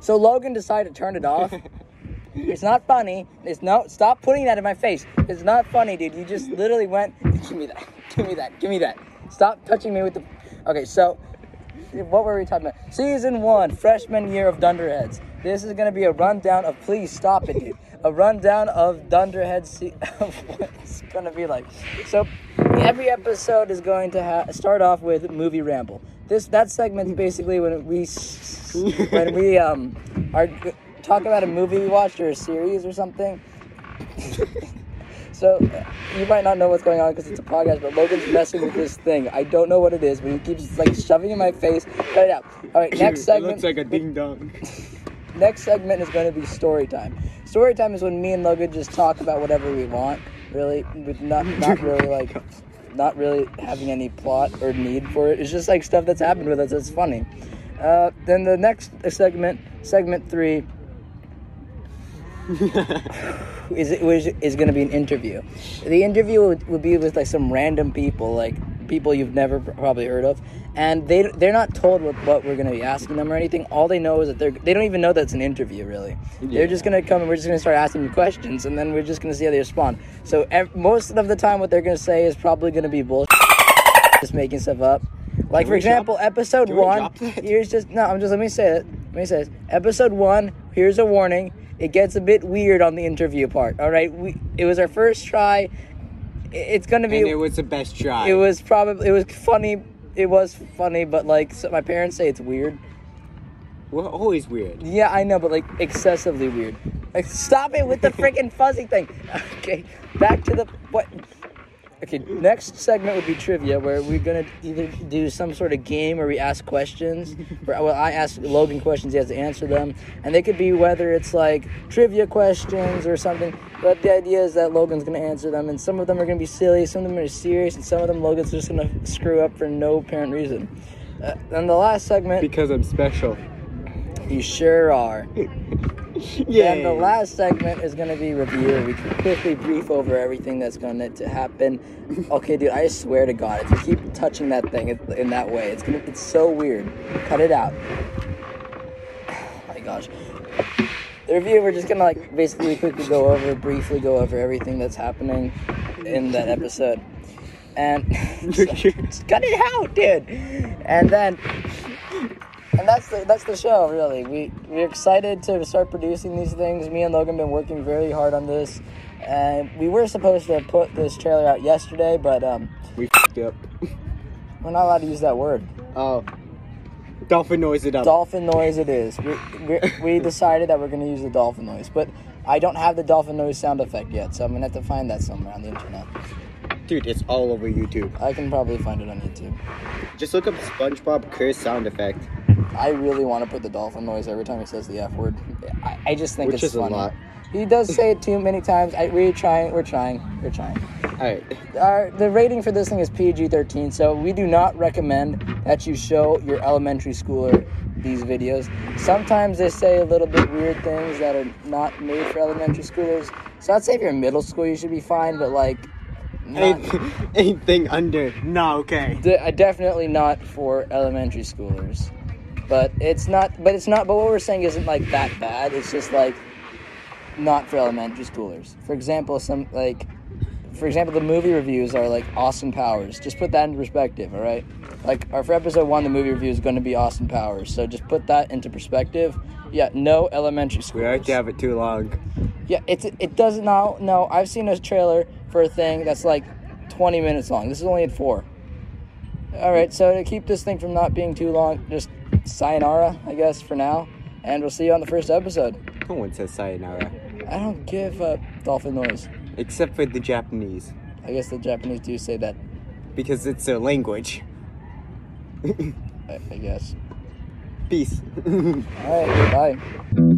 So Logan decided to turn it off. it's not funny. It's no. Stop putting that in my face. It's not funny, dude. You just literally went. Give me that. Give me that. Give me that. Stop touching me with the. Okay, so what were we talking about? Season one, freshman year of Dunderheads. This is gonna be a rundown of. Please stop it, dude. A rundown of Dunderheads. Se- of what it's gonna be like. So every episode is going to ha- start off with movie ramble. This that segment's basically when we when we um are talk about a movie we watched or a series or something. So you might not know what's going on because it's a podcast, but Logan's messing with this thing. I don't know what it is, but he keeps like shoving in my face. Cut it out. All right, next segment. It looks like a ding dong. Next segment is going to be story time. Story time is when me and Logan just talk about whatever we want, really, with not not really like not really having any plot or need for it. It's just like stuff that's happened with us. It's funny. Uh, then the next segment, segment three, is it was is going to be an interview. The interview would, would be with like some random people, like people you've never probably heard of, and they they're not told what, what we're going to be asking them or anything. All they know is that they're they don't even know that's an interview really. They're just going to come and we're just going to start asking them questions, and then we're just going to see how they respond. So ev- most of the time, what they're going to say is probably going to be bullshit, just making stuff up. Like for we drop- example, episode one. Here's just no. I'm just let me say it. Let me say this. Episode one. Here's a warning. It gets a bit weird on the interview part. All right. We. It was our first try. It's gonna be. and it was the best try. It was probably. It was funny. It was funny, but like so my parents say it's weird. We're always weird. Yeah, I know, but like excessively weird. Like, stop it with the freaking fuzzy thing. Okay, back to the what? Okay, next segment would be trivia, where we're gonna either do some sort of game where we ask questions. Where well, I ask Logan questions, he has to answer them, and they could be whether it's like trivia questions or something. But the idea is that Logan's gonna answer them, and some of them are gonna be silly, some of them are serious, and some of them Logan's just gonna screw up for no apparent reason. Uh, and the last segment, Because I'm special. you sure are. Yeah. And the last segment is gonna be review. We can quickly brief over everything that's gonna to happen. Okay, dude, I swear to God, if you keep touching that thing in- that way, it's gonna it's so weird. Cut it out. Oh my gosh. The review, we're just gonna like basically quickly go over, briefly go over everything that's happening in that episode, and just cut it out, dude. And then that's the that's the show really. We we're excited to start producing these things. Me and Logan been working very hard on this, and we were supposed to put this trailer out yesterday, but um, we f***ed up. we're not allowed to use that word. Oh. Dolphin noise it up. Dolphin noise, it is. We we, we decided that we're gonna use the dolphin noise, but I don't have the dolphin noise sound effect yet, so I'm gonna have to find that somewhere on the internet. Dude, it's all over YouTube. I can probably find it on YouTube. Just look up SpongeBob curse sound effect. I really want to put the dolphin noise every time he says the F word. I, I just think Which it's is a funny. lot. He does say it too many times. I, we're trying. We're trying. We're trying. Alright. Our the rating for this thing is PG-13, so we do not recommend that you show your elementary schooler these videos. Sometimes they say a little bit weird things that are not made for elementary schoolers. So I'd say if you're in middle school, you should be fine. But like, Anything, anything under. No, okay. de- uh, definitely not for elementary schoolers. But it's not. But it's not. But what we're saying isn't like that bad. It's just like not for elementary schoolers. For example, some like, for example, the movie reviews are like Austin Powers. Just put that into perspective, all right? Like, or for episode one, the movie review is going to be Austin Powers. So just put that into perspective. Yeah, no elementary We already schoolers. have it too long. Yeah, it's it doesn't now. No, I've seen a trailer for a thing that's like 20 minutes long. This is only at four. All right, so to keep this thing from not being too long, just sayonara, I guess, for now, and we'll see you on the first episode. No one says sayonara. I don't give a dolphin noise. Except for the Japanese. I guess the Japanese do say that. Because it's their language. I, I guess. Peace. All right, bye.